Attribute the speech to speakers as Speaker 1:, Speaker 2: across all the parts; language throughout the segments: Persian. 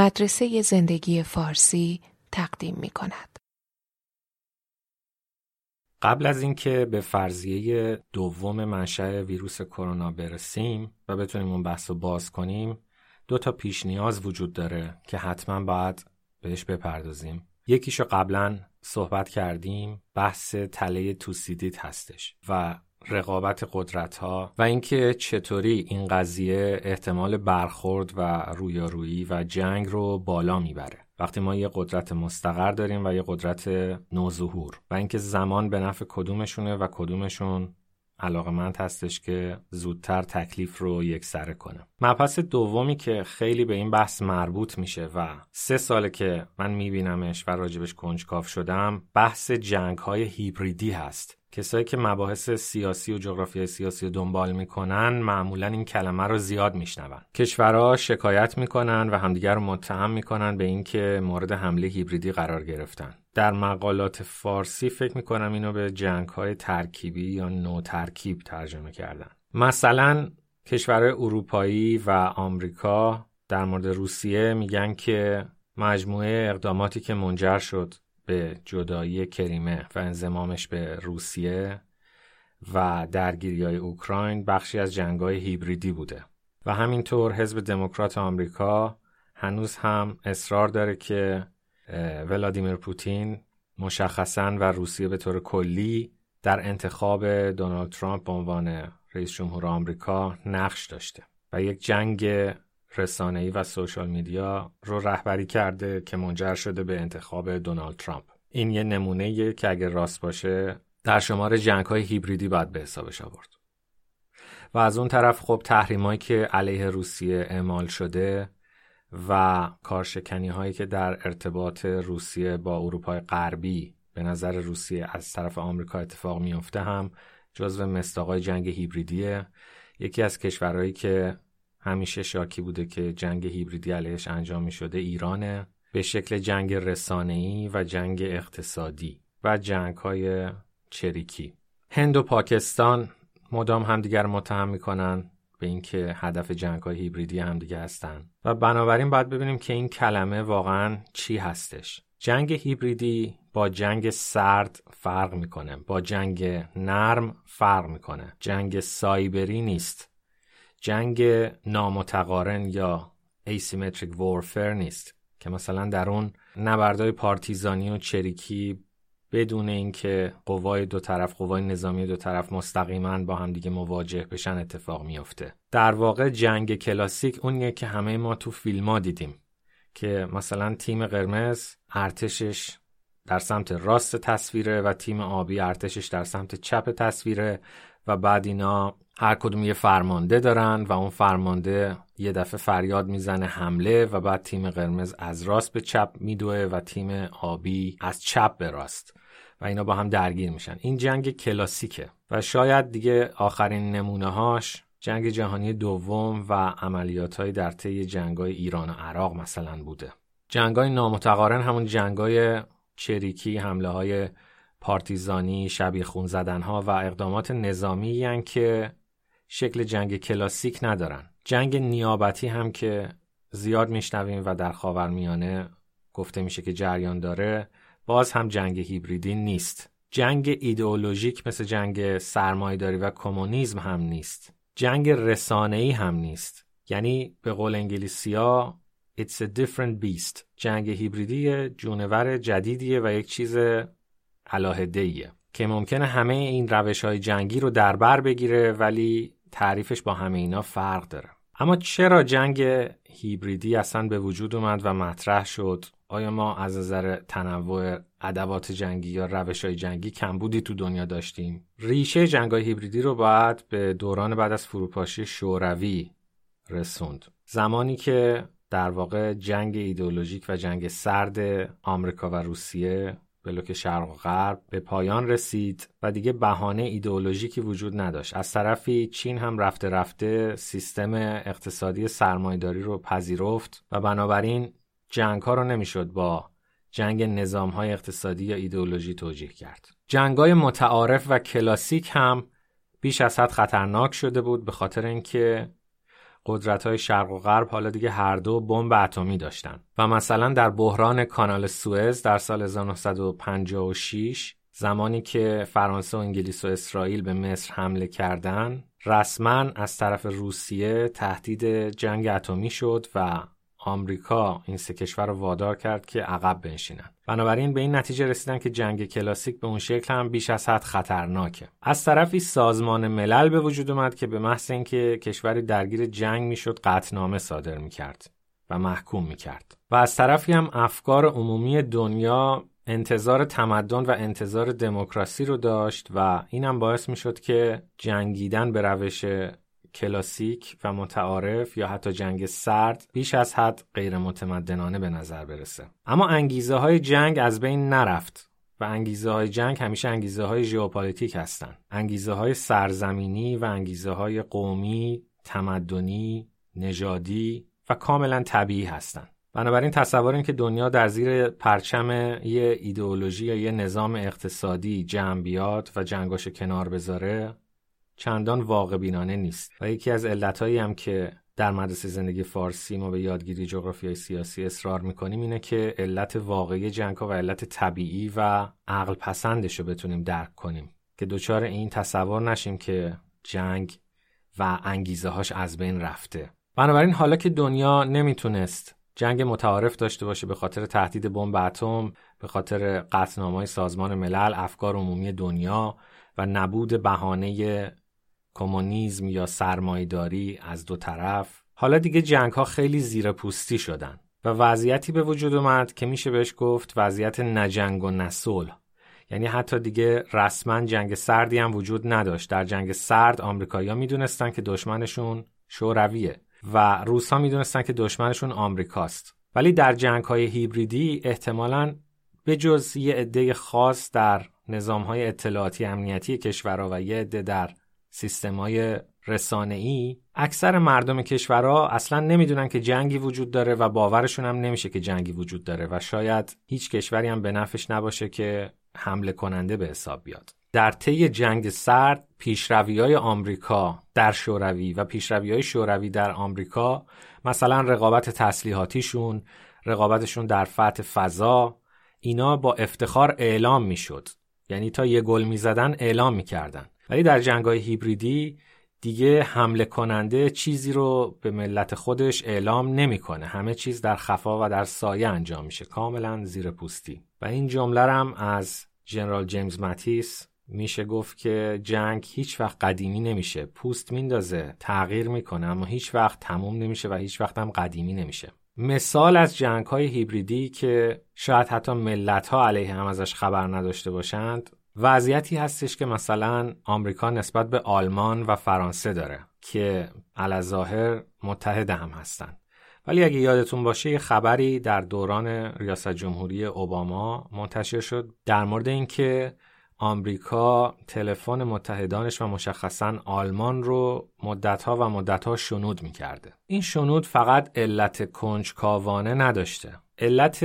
Speaker 1: مدرسه زندگی فارسی تقدیم می کند.
Speaker 2: قبل از اینکه به فرضیه دوم منشأ ویروس کرونا برسیم و بتونیم اون بحث رو باز کنیم دو تا پیش نیاز وجود داره که حتما باید بهش بپردازیم یکیشو قبلا صحبت کردیم بحث تله توسیدیت هستش و رقابت قدرت ها و اینکه چطوری این قضیه احتمال برخورد و رویارویی و جنگ رو بالا می‌بره. وقتی ما یه قدرت مستقر داریم و یه قدرت نوظهور و اینکه زمان به نفع کدومشونه و کدومشون علاقمند هستش که زودتر تکلیف رو یکسره کنه. مبحث دومی که خیلی به این بحث مربوط میشه و سه ساله که من میبینمش و راجبش کنجکاف شدم بحث جنگ های هیبریدی هست. کسایی که مباحث سیاسی و جغرافیای سیاسی رو دنبال می‌کنن معمولا این کلمه رو زیاد میشنون. کشورها شکایت می‌کنن و همدیگر رو متهم می‌کنن به اینکه مورد حمله هیبریدی قرار گرفتن. در مقالات فارسی فکر می‌کنم اینو به جنگ های ترکیبی یا نو ترکیب ترجمه کردن. مثلا کشورهای اروپایی و آمریکا در مورد روسیه میگن که مجموعه اقداماتی که منجر شد به جدایی کریمه و انزمامش به روسیه و درگیری های اوکراین بخشی از جنگ های هیبریدی بوده. و همینطور حزب دموکرات آمریکا هنوز هم اصرار داره که ولادیمیر پوتین مشخصا و روسیه به طور کلی در انتخاب دونالد ترامپ به عنوان رئیس جمهور آمریکا نقش داشته و یک جنگ رسانه‌ای و سوشال میدیا رو رهبری کرده که منجر شده به انتخاب دونالد ترامپ. این یه نمونه که اگر راست باشه در شمار جنگ های هیبریدی باید به حسابش آورد. و از اون طرف خب تحریمایی که علیه روسیه اعمال شده و کارشکنی هایی که در ارتباط روسیه با اروپای غربی به نظر روسیه از طرف آمریکا اتفاق میفته هم جزو مستاقای جنگ هیبریدیه. یکی از کشورهایی که همیشه شاکی بوده که جنگ هیبریدی علیهش انجام می شده ایرانه. به شکل جنگ رسانه‌ای و جنگ اقتصادی و جنگ های چریکی. هند و پاکستان مدام همدیگر متهم می‌کنن. به اینکه هدف جنگ های هیبریدی همدیگه هستن. و بنابراین باید ببینیم که این کلمه واقعا چی هستش. جنگ هیبریدی با جنگ سرد فرق می‌کنه. با جنگ نرم فرق می‌کنه. جنگ سایبری نیست. جنگ نامتقارن یا asymmetric warfare نیست. که مثلا در اون نبردهای پارتیزانی و چریکی بدون اینکه قوای دو طرف قوای نظامی دو طرف مستقیما با هم دیگه مواجه بشن اتفاق میافته. در واقع جنگ کلاسیک اونیه که همه ما تو فیلم ها دیدیم که مثلا تیم قرمز ارتشش در سمت راست تصویره و تیم آبی ارتشش در سمت چپ تصویره و بعد اینا هر کدوم یه فرمانده دارن و اون فرمانده یه دفعه فریاد می‌زنه حمله و بعد تیم قرمز از راست به چپ میدوه و تیم آبی از چپ به راست و اینا با هم درگیر میشن. این جنگ کلاسیکه و شاید دیگه آخرین نمونه هاش جنگ جهانی دوم و عملیات های در طی جنگ های ایران و عراق مثلا بوده. جنگ های نامتقارن همون جنگ های چریکی حمله های پارتیزانی شبیه خون زدن ها و اقدامات نظامی که شکل جنگ کلاسیک ندارن. جنگ نیابتی هم که زیاد میشنویم و در خاورمیانه گفته میشه که جریان داره باز هم جنگ هیبریدی نیست. جنگ ایدئولوژیک مثل جنگ سرمایداری و کمونیسم هم نیست. جنگ رسانه‌ای هم نیست. یعنی به قول انگلیسیا It's a different beast. جنگ هیبریدی جونور جدیدیه و یک چیز علاهده که ممکنه همه این روش های جنگی رو در بر بگیره ولی تعریفش با همه اینا فرق داره. اما چرا جنگ هیبریدی اصلا به وجود اومد و مطرح شد؟ آیا ما از نظر تنوع ادوات جنگی یا روش های جنگی کمبودی تو دنیا داشتیم؟ ریشه جنگ های هیبریدی رو باید به دوران بعد از فروپاشی شوروی رسوند. زمانی که در واقع جنگ ایدئولوژیک و جنگ سرد آمریکا و روسیه بلوک شرق و غرب به پایان رسید و دیگه بهانه ایدئولوژیکی وجود نداشت. از طرفی چین هم رفته رفته سیستم اقتصادی سرمایداری رو پذیرفت و بنابراین جنگ ها رو نمی‌شد با جنگ نظام های اقتصادی یا ایدئولوژی توجیه کرد. جنگ های متعارف و کلاسیک هم بیش از حد خطرناک شده بود به خاطر اینکه قدرت های شرق و غرب حالا دیگه هر دو بمب اتمی داشتن. و مثلا در بحران کانال سوئز در سال 1956 زمانی که فرانسه و انگلیس و اسرائیل به مصر حمله کردند رسما از طرف روسیه تهدید جنگ اتمی شد و آمریکا این سه کشور رو وادار کرد که عقب بنشینن. بنابراین به این نتیجه رسیدن که جنگ کلاسیک به اون شکل هم بیش از حد خطرناکه. از طرفی سازمان ملل به وجود اومد که به محض اینکه کشوری درگیر جنگ می‌شد قطعنامه صادر می‌کرد و محکوم می‌کرد. و از طرفی هم افکار عمومی دنیا انتظار تمدن و انتظار دموکراسی رو داشت و اینم باعث می‌شد که جنگیدن به روش کلاسیک و متعارف یا حتی جنگ سرد بیش از حد غیر متمدنانه به نظر برسه. اما انگیزه های جنگ از بین نرفت و انگیزه های جنگ همیشه انگیزه های ژئوپلیتیک هستند. انگیزه های سرزمینی و انگیزه های قومی تمدنی نژادی و کاملا طبیعی هستند. بنابراین تصور این که دنیا در زیر پرچم یه ایدئولوژی یا یه نظام اقتصادی جمع بیاد و جنگاش کنار بذاره چندان واقع بینانه نیست. و یکی از علتهایی هم که در مدرسه زندگی فارسی ما به یادگیری جغرافیای سیاسی اصرار می‌کنیم اینه که علت واقعی جنگ ها و علت طبیعی و عقل پسندش رو بتونیم درک کنیم. که دچار این تصور نشیم که جنگ و انگیزه هاش از بین رفته. بنابراین حالا که دنیا نمی‌تونست جنگ متعارف داشته باشه به خاطر تهدید بمب اتم به خاطر قطعنامه‌های سازمان ملل افکار عمومی دنیا و نبود بهانه کمونیسم یا سرمایداری از دو طرف حالا دیگه جنگ ها خیلی زیر پوستی شدن و وضعیتی به وجود اومد که میشه بهش گفت وضعیت نجنگ و نسل یعنی حتی دیگه رسما جنگ سردی هم وجود نداشت. در جنگ سرد آمریکایی‌ها می‌دونستن که دشمنشون شورویه و روس ها می‌دونستن که دشمنشون آمریکاست. ولی در جنگ های هیبریدی احتمالا به جز یه عده خاص در نظام های اطلاعاتی امنیتی کشورها و یه عده در سیستمای ای اکثر مردم کشورها اصلا نمی‌دونن که جنگی وجود داره و باورشون هم نمیشه که جنگی وجود داره و شاید هیچ کشوری هم به نفش نباشه که حمله کننده به حساب بیاد. در طی جنگ سرد پیشروی های آمریکا در شوروی و پیشروی های شوروی در آمریکا مثلا رقابت تسلیحاتیشون رقابتشون در فتح فضا اینا با افتخار اعلام می‌شد. یعنی تا یه گل می‌زدن اعلام می‌کردن. ولی در جنگ های هیبریدی دیگه حمله کننده چیزی رو به ملت خودش اعلام نمی‌کنه. همه چیز در خفا و در سایه انجام میشه کاملا زیر پوستی. و این جمله هم از جنرال جیمز ماتیس میشه گفت که جنگ هیچ وقت قدیمی نمیشه. پوست میندازه تغییر می‌کنه اما هیچ وقت تموم نمیشه و هیچ وقت هم قدیمی نمیشه. مثال از جنگ های هیبریدی که شاید حتی ملت ها علیه هم ازش خبر نداشته باشند وضعیتی هستش که مثلا آمریکا نسبت به آلمان و فرانسه داره که ظاهر متحد هم هستن. ولی اگه یادتون باشه یه خبری در دوران ریاست جمهوری اوباما منتشر شد در مورد اینکه آمریکا تلفن متحدانش و مشخصا آلمان رو مدتها و مدتها شنود می‌کرده. این شنود فقط علت کنجکاوانه نداشته. علت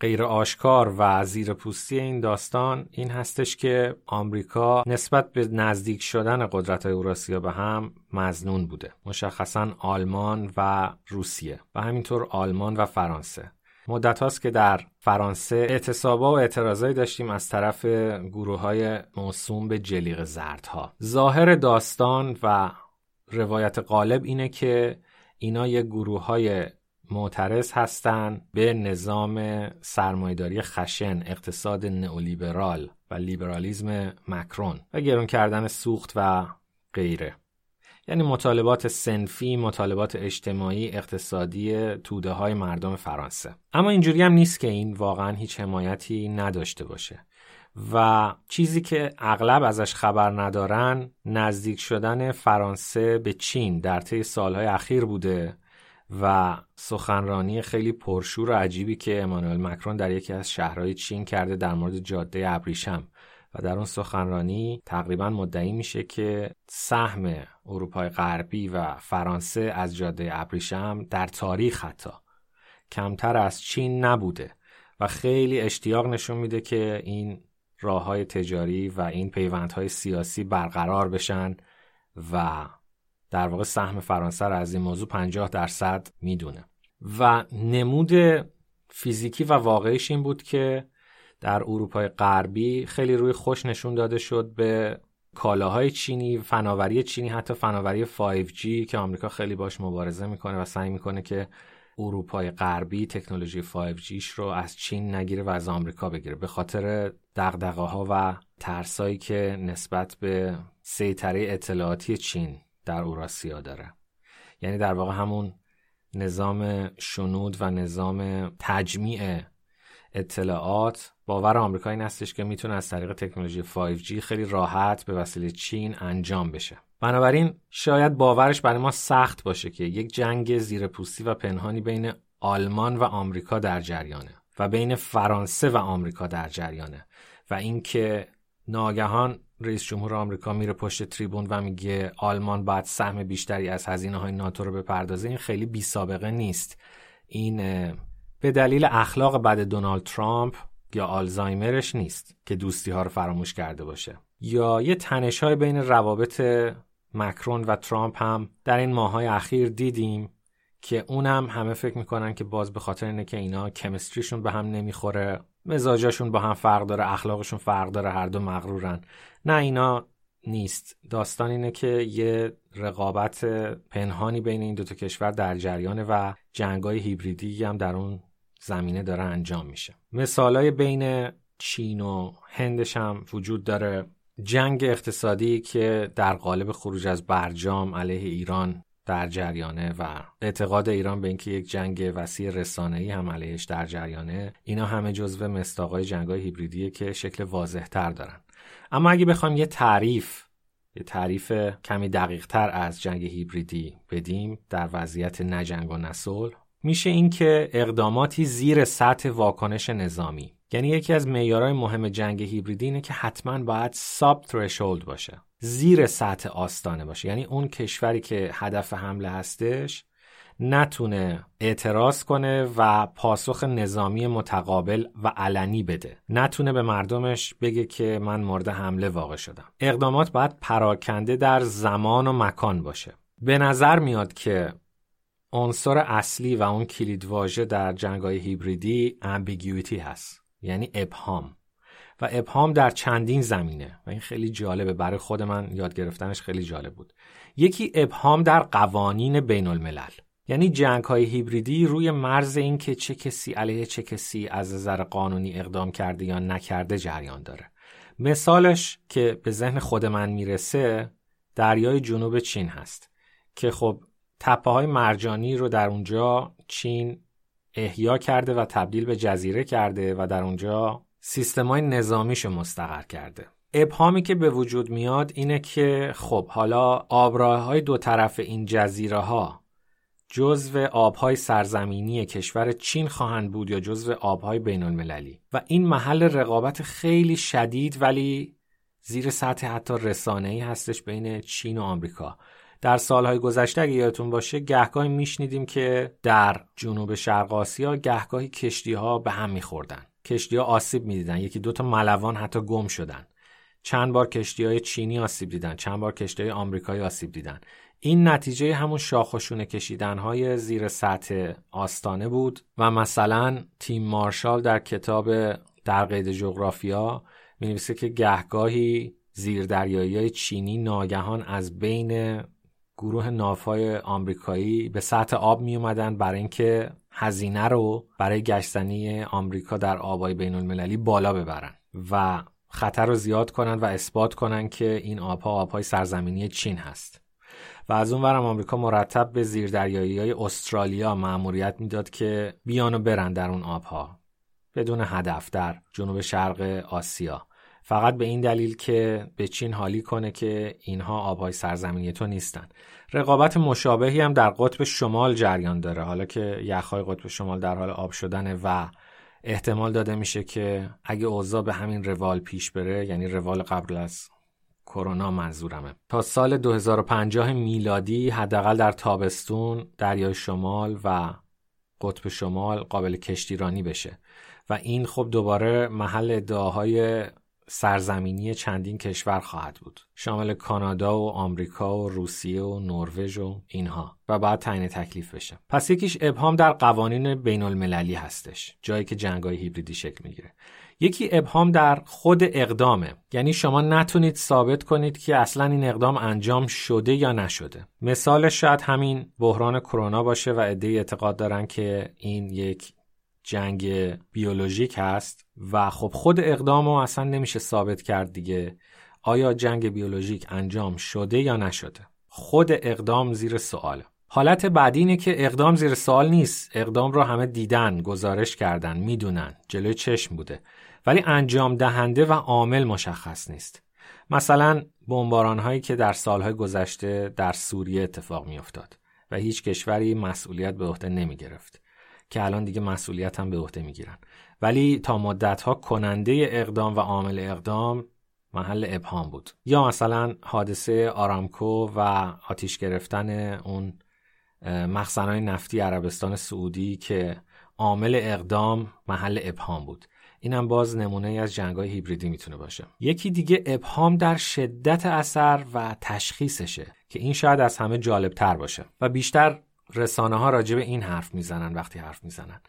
Speaker 2: غیر آشکار و زیر پوستی این داستان این هستش که آمریکا نسبت به نزدیک شدن قدرت های اوراسیا به هم مزنون بوده. مشخصا آلمان و روسیه و همینطور آلمان و فرانسه. مدت هاست که در فرانسه اعتصابا و اعتراضایی داشتیم از طرف گروه های موسوم به جلیق زردها. ظاهر داستان و روایت غالب اینه که اینا یه گروه های معترض هستند به نظام سرمایداری خشن اقتصاد نئولیبرال و لیبرالیزم مکرون و گرون کردن سوخت و غیره. یعنی مطالبات سنفی، مطالبات اجتماعی، اقتصادی توده های مردم فرانسه. اما اینجوری هم نیست که این واقعا هیچ حمایتی نداشته باشه. و چیزی که اغلب ازش خبر ندارن نزدیک شدن فرانسه به چین در طی سالهای اخیر بوده و سخنرانی خیلی پرشور و عجیبی که امانوئل مکرون در یکی از شهرهای چین کرده در مورد جاده ابریشم. و در اون سخنرانی تقریبا مدعی میشه که سهم اروپای غربی و فرانسه از جاده ابریشم در تاریخ حتی کمتر از چین نبوده و خیلی اشتیاق نشون میده که این راه های تجاری و این پیوندهای سیاسی برقرار بشن و در واقع سهم فرانسه رو از این موضوع 50 درصد می‌دونه. و نمود فیزیکی و واقعیش این بود که در اروپای غربی خیلی روی خوش نشون داده شد به کالاهای چینی فناوری چینی حتی فناوری 5G که آمریکا خیلی باش مبارزه می‌کنه و سعی می‌کنه که اروپای غربی تکنولوژی 5Gش رو از چین نگیره و از آمریکا بگیره. به خاطر دغدغه ها و ترسایی که نسبت به سیطره اطلاعاتی چین در اوراسیا داره. یعنی در واقع همون نظام شنود و نظام تجمیع اطلاعات. باور آمریکا این هستش که می‌تونه از طریق تکنولوژی 5G خیلی راحت به وسیله چین انجام بشه. بنابراین شاید باورش برای ما سخت باشه که یک جنگ زیرپوستی و پنهانی بین آلمان و آمریکا در جریانه و بین فرانسه و آمریکا در جریانه و اینکه ناگهان رئیس جمهور آمریکا میره پشت تریبون و میگه آلمان باید سهم بیشتری از هزینه های ناتو رو بپردازه این خیلی بی سابقه نیست. این به دلیل اخلاق بد دونالد ترامپ یا آلزایمرش نیست که دوستی ها رو فراموش کرده باشه. یا یه تنش های بین روابط مکرون و ترامپ هم در این ماهای اخیر دیدیم که اونم همه فکر می‌کنن که باز به خاطر اینه که اینا کمستریشون به هم نمی‌خوره مزاجاشون با هم فرق داره اخلاقشون فرق داره هر دو مغرورن. نه اینا نیست. داستان اینه که یه رقابت پنهانی بین این دوتا کشور در جریانه و جنگای هیبریدی هم در اون زمینه داره انجام میشه. مثالای بین چین و هندش هم وجود داره. جنگ اقتصادی که در قالب خروج از برجام علیه ایران در جریانه و اعتقاد ایران به اینکه یک جنگ وسیع رسانه‌ای هم علیهش در جریانه اینا همه جزو مستاقای جنگای هیبریدیه که شکل واضح تر دارن. اما اگه بخوایم یه تعریف یه تعریف کمی دقیق تر از جنگ هیبریدی بدیم در وضعیت نجنگ و نسل میشه اینکه اقداماتی زیر سطح واکنش نظامی. یعنی یکی از معیارهای مهم جنگ هیبریدی اینه که حتما باید ساب ترشولد باشه. زیر سطح آستانه باشه. یعنی اون کشوری که هدف حمله هستش نتونه اعتراض کنه و پاسخ نظامی متقابل و علنی بده. نتونه به مردمش بگه که من مورد حمله واقع شدم. اقدامات باید پراکنده در زمان و مکان باشه. به نظر میاد که عنصر اصلی و اون کلیدواژه در جنگای هیبریدی امبیگیویتی هست یعنی ابهام. و ابهام در چندین زمینه. و این خیلی جالبه. برای خود من یاد گرفتنش خیلی جالب بود. یکی ابهام در قوانین بین الملل یعنی جنگ های هیبریدی روی مرز این که چه کسی علیه چه کسی از نظر قانونی اقدام کرده یا نکرده جریان داره. مثالش که به ذهن خود من می‌رسه دریای جنوب چین هست. که خب تپه های مرجانی رو در اونجا چین احیا کرده و تبدیل به جزیره کرده و در اونجا سیستم های نظامیش مستقر کرده. ابهامی که به وجود میاد اینه که خب حالا آبراه های دو طرف این جزیره ها جزو آبهای سرزمینی کشور چین خواهند بود یا جزو آبهای بین المللی و این محل رقابت خیلی شدید ولی زیر سطح حتی رسانه‌ای هستش بین چین و آمریکا. در سالهای گذشته اگه یادتون باشه گهگاهی میشنیدیم که در جنوب شرق آسیا گهگاهی کشتی ها به هم میخوردن. کشتی ها آسیب می‌دیدن. یکی دوتا ملوان حتی گم شدن. چند بار کشتی های چینی آسیب دیدن. چند بار کشتی های آمریکایی آسیب دیدن. این نتیجه همون شاخشونه کشیدن های زیر سطح آستانه بود و مثلا تیم مارشال در کتاب در قید جغرافیا می که گهگاهی زیردریایی های چینی ناگهان از بین گروه نافای آمریکایی به سطح آب می اومدن برای اینکه هزینه رو برای گشتنی آمریکا در آبای بین المللی بالا ببرن و خطر رو زیاد کنن و اثبات کنن که این آبها آبهای سرزمینی چین هست. و از اون ورم آمریکا مرتب به زیردریایی های استرالیا مأموریت می‌داد که بیان و برن در اون آبها بدون هدف در جنوب شرق آسیا. فقط به این دلیل که به چین حالی کنه که اینها آبهای سرزمینی تو نیستن. رقابت مشابهی هم در قطب شمال جریان داره. حالا که یخهای قطب شمال در حال آب شدنه و احتمال داده میشه که اگه اوضاع به همین روال پیش بره یعنی روال قبل از کرونا منظورمه. تا سال 2050 میلادی حداقل در تابستون دریای شمال و قطب شمال قابل کشتیرانی بشه. و این خب دوباره محل ادعاهای سرزمینی چندین کشور خواهد بود. شامل کانادا و آمریکا و روسیه و نروژ و اینها. و بعد تعیین تکلیف بشه. پس یکیش ابهام در قوانین بین المللی هستش. جایی که جنگای هیبریدی شکل می‌گیره. یکی ابهام در خود اقدامه. یعنی شما نتونید ثابت کنید که اصلا این اقدام انجام شده یا نشده. مثالش شاید همین بحران کرونا باشه و عدهای اعتقاد دارن که این یک جنگ بیولوژیک هست و خب خود اقدام رو اصلا نمیشه ثابت کرد دیگه. آیا جنگ بیولوژیک انجام شده یا نشده؟ خود اقدام زیر سواله حالت بعدی اینه که اقدام زیر سوال نیست. اقدام رو همه دیدن گزارش کردن می‌دونن. جلوی چشم بوده. ولی انجام دهنده و عامل مشخص نیست. مثلا بمباران هایی که در سالهای گذشته در سوریه اتفاق میافتاد و هیچ کشوری مسئولیت به عهده نمی گرفت که الان دیگه مسئولیت هم به عهده می‌گیرن. ولی تا مدت ها کننده اقدام و عامل اقدام محل ابهام بود. یا مثلا حادثه آرامکو و آتیش گرفتن اون مخزنهای نفتی عربستان سعودی که عامل اقدام محل ابهام بود. اینم باز نمونه ای از جنگای هیبریدی می‌تونه باشه. یکی دیگه ابهام در شدت اثر و تشخیصشه که این شاید از همه جالب تر باشه و بیشتر رسانه ها راجع به این حرف می‌زنن وقتی حرف می‌زنن.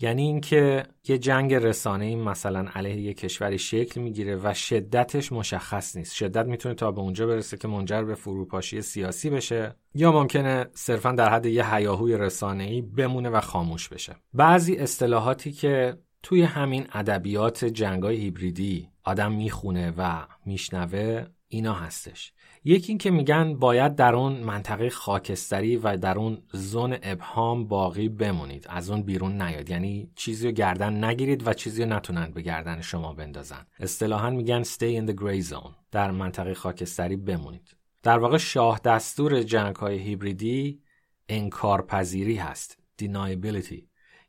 Speaker 2: یعنی اینکه یه جنگ رسانه ای مثلا علیه یه کشوری شکل می‌گیره و شدتش مشخص نیست. شدت می‌تونه تا به اونجا برسه که منجر به فروپاشی سیاسی بشه یا ممکنه صرفا در حد یه هیاهوی رسانه ای بمونه و خاموش بشه. بعضی اصطلاحاتی که توی همین ادبیات جنگای هیبریدی آدم می‌خونه و میشنوه اینا هستش. یکی این که میگن باید در اون منطقه خاکستری و در اون زون ابهام باقی بمونید از اون بیرون نیاد. یعنی چیزی رو گردن نگیرید و چیزی رو نتونن به گردن شما بندازن. اصطلاحا میگن stay in the gray zone در منطقه خاکستری بمونید. در واقع شاه دستور جنگ های هیبریدی انکارپذیری هست deniability.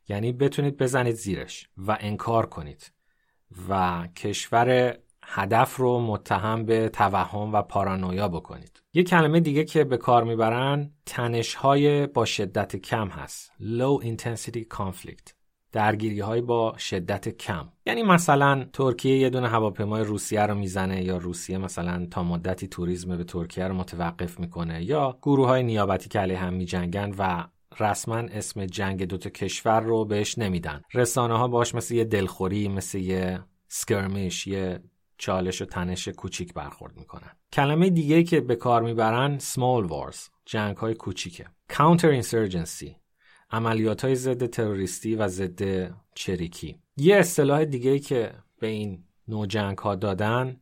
Speaker 2: یعنی بتونید بزنید زیرش و انکار کنید. و کشور هدف رو متهم به توهم و پارانویا بکنید. یه کلمه دیگه که به کار می‌برن تنش های با شدت کم هست. Low intensity conflict. درگیری های با شدت کم. یعنی مثلا ترکیه یه دونه هواپیمای روسیه رو می‌زنه یا روسیه مثلا تا مدتی توریسم به ترکیه رو متوقف می‌کنه یا گروه های نیابتی که علیه هم میجنگن و رسما اسم جنگ دوتا کشور رو بهش نمیدن. رسانه ها باش مثل یه دلخوری مثل یه سکرمیش یه چالش و تنش کوچیک برخورد می‌کنن. کلمه دیگه که به کار می‌برن small wars جنگ های کوچیکه. Counter insurgency عملیات های ضد تروریستی و ضد چریکی. یه اصطلاح دیگه که به این نوع جنگ ها دادن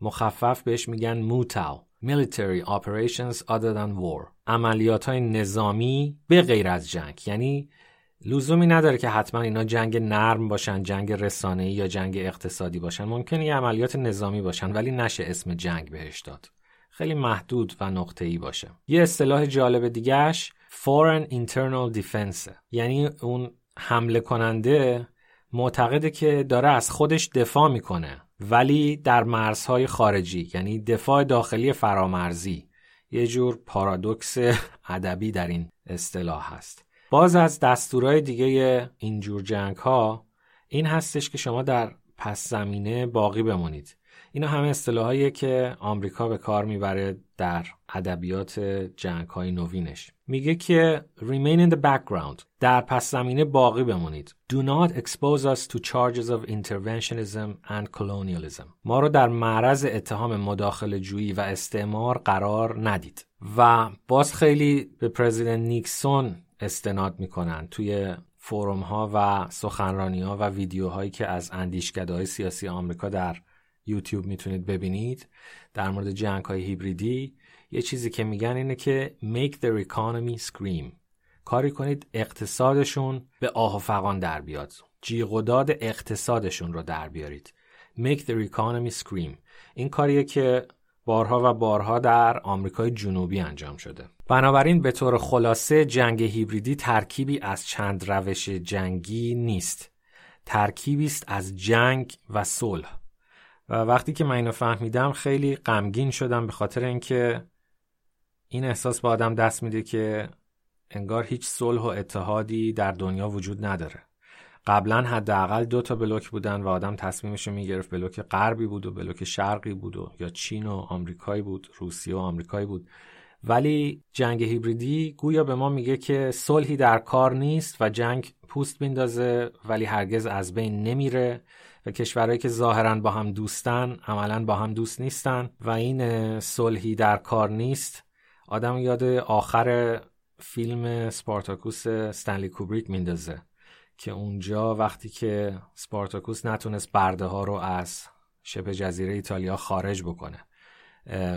Speaker 2: مخفف بهش میگن موتاو military operations other than war. عملیات های نظامی به غیر از جنگ. یعنی لزومی نداره که حتما اینا جنگ نرم باشن جنگ رسانه‌ای یا جنگ اقتصادی باشن. ممکنه یه عملیات نظامی باشن ولی نشه اسم جنگ بهش داد. خیلی محدود و نقطه‌ای باشه. یه اصطلاح جالب دیگهش foreign internal defense. یعنی اون حمله کننده معتقده که داره از خودش دفاع می‌کنه. ولی در مرزهای خارجی یعنی دفاع داخلی فرامرزی. یه جور پارادوکس ادبی در این اصطلاح هست. باز از دستورهای دیگه اینجور جنگ ها این هستش که شما در پس زمینه باقی بمونید. اینا همه اصطلاحایی که آمریکا به کار می‌بره در ادبیات جنگ های نوینش. میگه که remain in the background. در پس زمینه باقی بمونید do not expose us to charges of interventionism and colonialism. ما رو در معرض اتهام مداخله جویی و استعمار قرار ندید. و باز خیلی به پرزیدنت نیکسون استناد می‌کنن توی فوروم ها و سخنرانی ها و ویدیوهایی که از های سیاسی آمریکا در یوتیوب می‌تونید ببینید در مورد جنگ های هیبریدی. یه چیزی که میگن اینه که make their economy scream. کاری کنید اقتصادشون به آه و فقان در بیاد. جیغ و داد اقتصادشون رو در بیارید. Make their economy scream. این کاریه که بارها و بارها در آمریکای جنوبی انجام شده. بنابراین به طور خلاصه جنگ هیبریدی ترکیبی از چند روش جنگی نیست. ترکیبی است از جنگ و صلح. و وقتی که من اینو فهمیدم خیلی غمگین شدم به خاطر اینکه این احساس به آدم دست میده که انگار هیچ صلح و اتحادی در دنیا وجود نداره. قبلا حداقل دو تا بلوک بودن و آدم تصمیمش می‌گرفت بلوک غربی بود و بلوک شرقی بود و یا چین و آمریکایی بود روسیه و آمریکایی بود. ولی جنگ هیبریدی گویا به ما میگه که صلحی در کار نیست و جنگ پوست میندازه ولی هرگز از بین نمیره و کشورهایی که ظاهرا با هم دوستن عملا با هم دوست نیستن و این صلحی در کار نیست آدم یاد آخر فیلم سپارتاکوس استنلی کوبریک میندازه که اونجا وقتی که سپارتاکوس نتونست برده ها رو از شبه جزیره ایتالیا خارج بکنه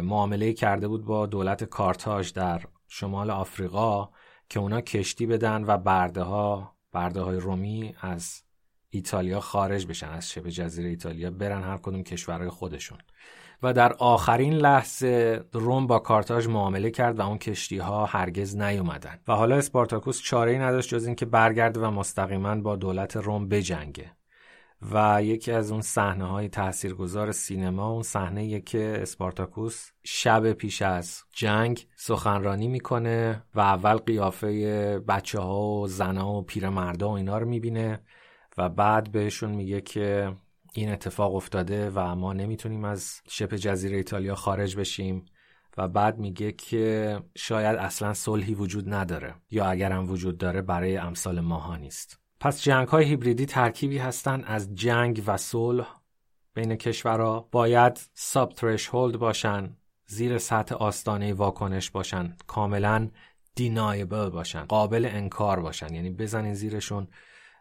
Speaker 2: معامله کرده بود با دولت کارتاژ در شمال آفریقا که اونا کشتی بدن و برده ها برده های رومی از ایتالیا خارج بشن از شبه جزیره ایتالیا برن هر کدوم کشورهای خودشون. و در آخرین لحظه روم با کارتاژ معامله کرد و اون کشتی ها هرگز نیومدن. و حالا اسپارتاکوس چاره ای نداشت جز اینکه برگرده و مستقیما با دولت روم بجنگه. و یکی از اون صحنه های تاثیرگذار سینما اون صحنه که اسپارتاکوس شب پیش از جنگ سخنرانی می‌کنه و اول قیافه بچه ها و زنها و پیرمردا و اینا رو می‌بینه و بعد بهشون میگه که این اتفاق افتاده و ما نمی‌تونیم از شبه جزیره ایتالیا خارج بشیم و بعد میگه که شاید اصلا صلحی وجود نداره یا اگرم وجود داره برای امثال ماها نیست. پس جنگ های هیبریدی ترکیبی هستند از جنگ و صلح بین کشورها. باید ساب هولد باشن زیر سطح آستانه واکنش باشن کاملا دینایبل باشن قابل انکار باشن. یعنی بزنین زیرشون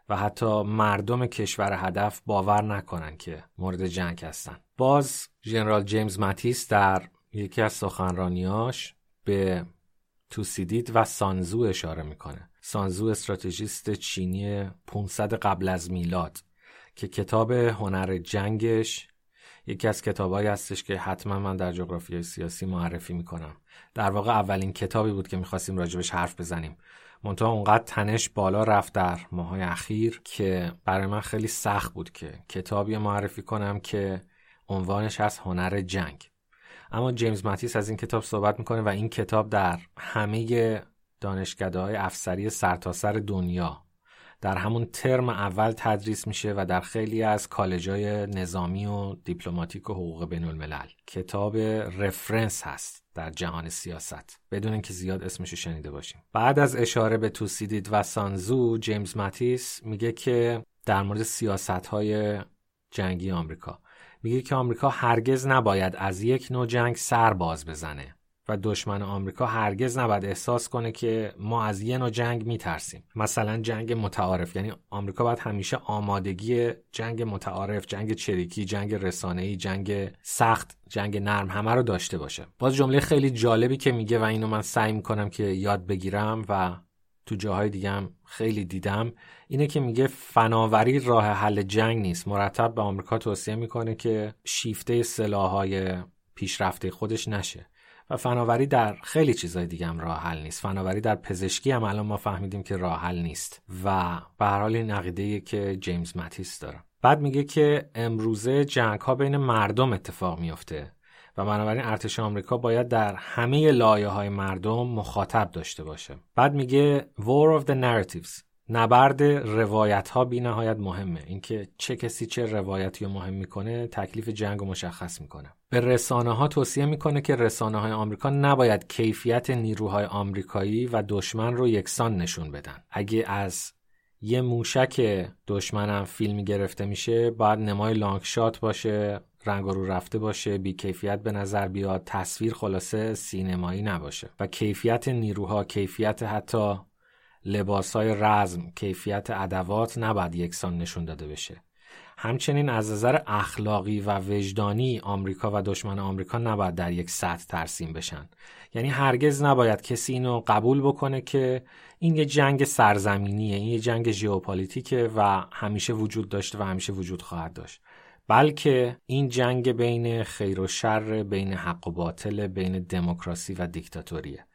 Speaker 2: و حتی مردم کشور هدف باور نکنن که مورد جنگ هستن. باز ژنرال جیمز ماتیس در یکی از سخنرانیاش به توسیدید و سانزو اشاره می‌کنه. سانزو استراتژیست چینی 500 قبل از میلاد که کتاب هنر جنگش یکی از کتابایی هستش که حتما من در جغرافیای سیاسی معرفی می‌کنم. در واقع اولین کتابی بود که می‌خواستیم راجبش حرف بزنیم. منتها اونقدر تنش بالا رفت در ماهای اخیر که برای من خیلی سخت بود که کتابی معرفی کنم که عنوانش از هنر جنگ. اما جیمز ماتیس از این کتاب صحبت می‌کنه و این کتاب در همه دانشکده های افسری سرتاسر سر دنیا در همون ترم اول تدریس میشه و در خیلی از کالجای نظامی و دیپلماتیک و حقوق بین الملل کتاب رفرنس هست در جهان سیاست. بدون اینکه زیاد اسمشو شنیده باشیم. بعد از اشاره به توسیدید و سانزو جیمز ماتیس میگه که در مورد سیاست های جنگی آمریکا. میگه که آمریکا هرگز نباید از یک نوع جنگ سر باز بزنه. و دشمن آمریکا هرگز نباید احساس کنه که ما از یه نوع جنگ میترسیم. مثلا جنگ متعارف یعنی آمریکا باید همیشه آمادگی جنگ متعارف جنگ چریکی جنگ رسانه‌ای جنگ سخت جنگ نرم همه رو داشته باشه. باز جمله خیلی جالبی که میگه و اینو من سعی می‌کنم که یاد بگیرم و تو جاهای دیگه هم خیلی دیدم اینه که میگه فناوری راه حل جنگ نیست. مرتب به آمریکا توصیه می‌کنه که شیفته سلاحهای پیشرفته خودش نشه. و فناوری در خیلی چیزای دیگه هم راه حل نیست. فناوری در پزشکی هم الان ما فهمیدیم که راه حل نیست. و به هر حال این عقیده که جیمز ماتیس داره. بعد میگه که امروزه جنگ ها بین مردم اتفاق میفته و بنابراین ارتش آمریکا باید در همه لایه های مردم مخاطب داشته باشه. بعد میگه War of the Narratives. نبرد روایت ها بی نهایت مهمه. اینکه چه کسی چه روایتی رو مهم می‌کنه تکلیف جنگ رو مشخص می‌کنه. به رسانه ها توصیه می‌کنه که رسانه های آمریکا نباید کیفیت نیروهای آمریکایی و دشمن رو یکسان نشون بدن. اگه از یه موشک دشمنم فیلمی گرفته میشه باید نمای لانگ شات باشه رنگ رو رفته باشه بی کیفیت به نظر بیاد تصویر خلاصه سینمایی نباشه. و کیفیت نیروها کیفیت حتی لباس های رزم کیفیت ادوات نباید یکسان نشون داده بشه. همچنین از نظر اخلاقی و وجدانی آمریکا و دشمن آمریکا نباید در یک سطح ترسیم بشن. یعنی هرگز نباید کسی اینو قبول بکنه که این یه جنگ سرزمینیه این یه جنگ ژئوپلیتیکه و همیشه وجود داشته و همیشه وجود خواهد داشت. بلکه این جنگ بین خیر و شر بین حق و باطل بین دموکراسی و دیکتاتوریه.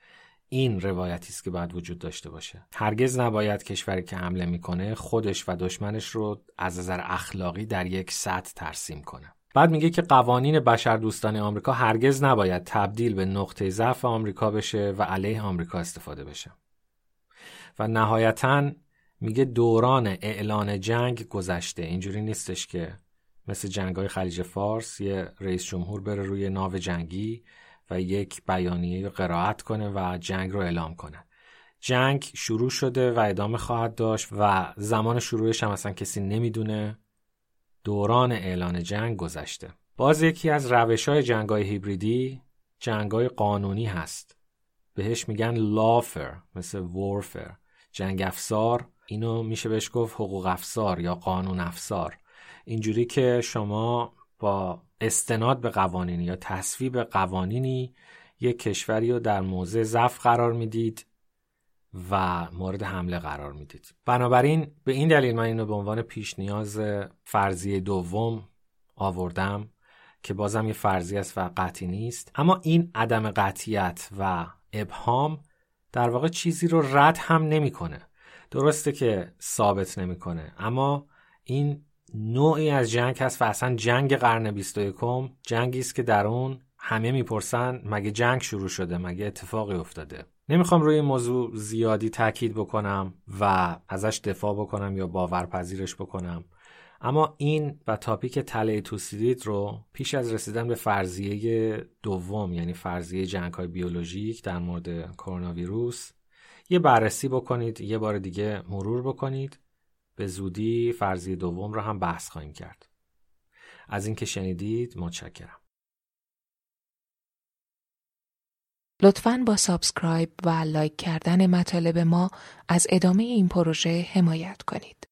Speaker 2: این روایتی است که باید وجود داشته باشه. هرگز نباید کشوری که حمله می‌کنه خودش و دشمنش رو از نظر اخلاقی در یک سطح ترسیم کنه. بعد میگه که قوانین بشردوستانه آمریکا هرگز نباید تبدیل به نقطه ضعف آمریکا بشه و علیه آمریکا استفاده بشه. و نهایتا میگه دوران اعلان جنگ گذشته. اینجوری نیستش که مثل جنگ های خلیج فارس یه رئیس جمهور بره روی ناو جنگی یک بیانیه رو قرائت کنه و جنگ رو اعلام کنه. جنگ شروع شده و ادامه خواهد داشت و زمان شروعش هم اصلا کسی نمی‌دونه. دوران اعلان جنگ گذشته. باز یکی از روش های جنگ های هیبریدی جنگ های قانونی هست. بهش میگن لافر مثل وورفر جنگ افسار اینو میشه بهش گفت حقوق افسار یا قانون افسار اینجوری که شما با استناد به قوانینی یا تصویب قوانینی یک کشوری رو در موضع ضعف قرار می‌دید و مورد حمله قرار می‌دید. بنابراین به این دلیل من اینو به عنوان پیش نیاز فرضیه دوم آوردم که بازم یه فرضی است و قطعی نیست. اما این عدم قطعیت و ابهام در واقع چیزی رو رد هم نمی‌کنه. درسته که ثابت نمی‌کنه اما این نوعی از جنگ هست و اصلا جنگ قرن 21 جنگی است که در اون همه می‌پرسن مگه جنگ شروع شده؟ مگه اتفاقی افتاده؟ نمی‌خوام روی این موضوع زیادی تاکید بکنم و ازش دفاع بکنم یا باورپذیرش بکنم. اما این و topic تله توسیدید رو پیش از رسیدن به فرضیه دوم یعنی فرضیه جنگ های بیولوژیک در مورد کرونا ویروس یه بررسی بکنید یه بار دیگه مرور بکنید. به زودی فرضیه دوم رو هم بحث خواهیم کرد از اینکه شنیدید متشکرم
Speaker 1: لطفاً با subscribe و like کردن مطالب ما از ادامه این پروژه حمایت کنید.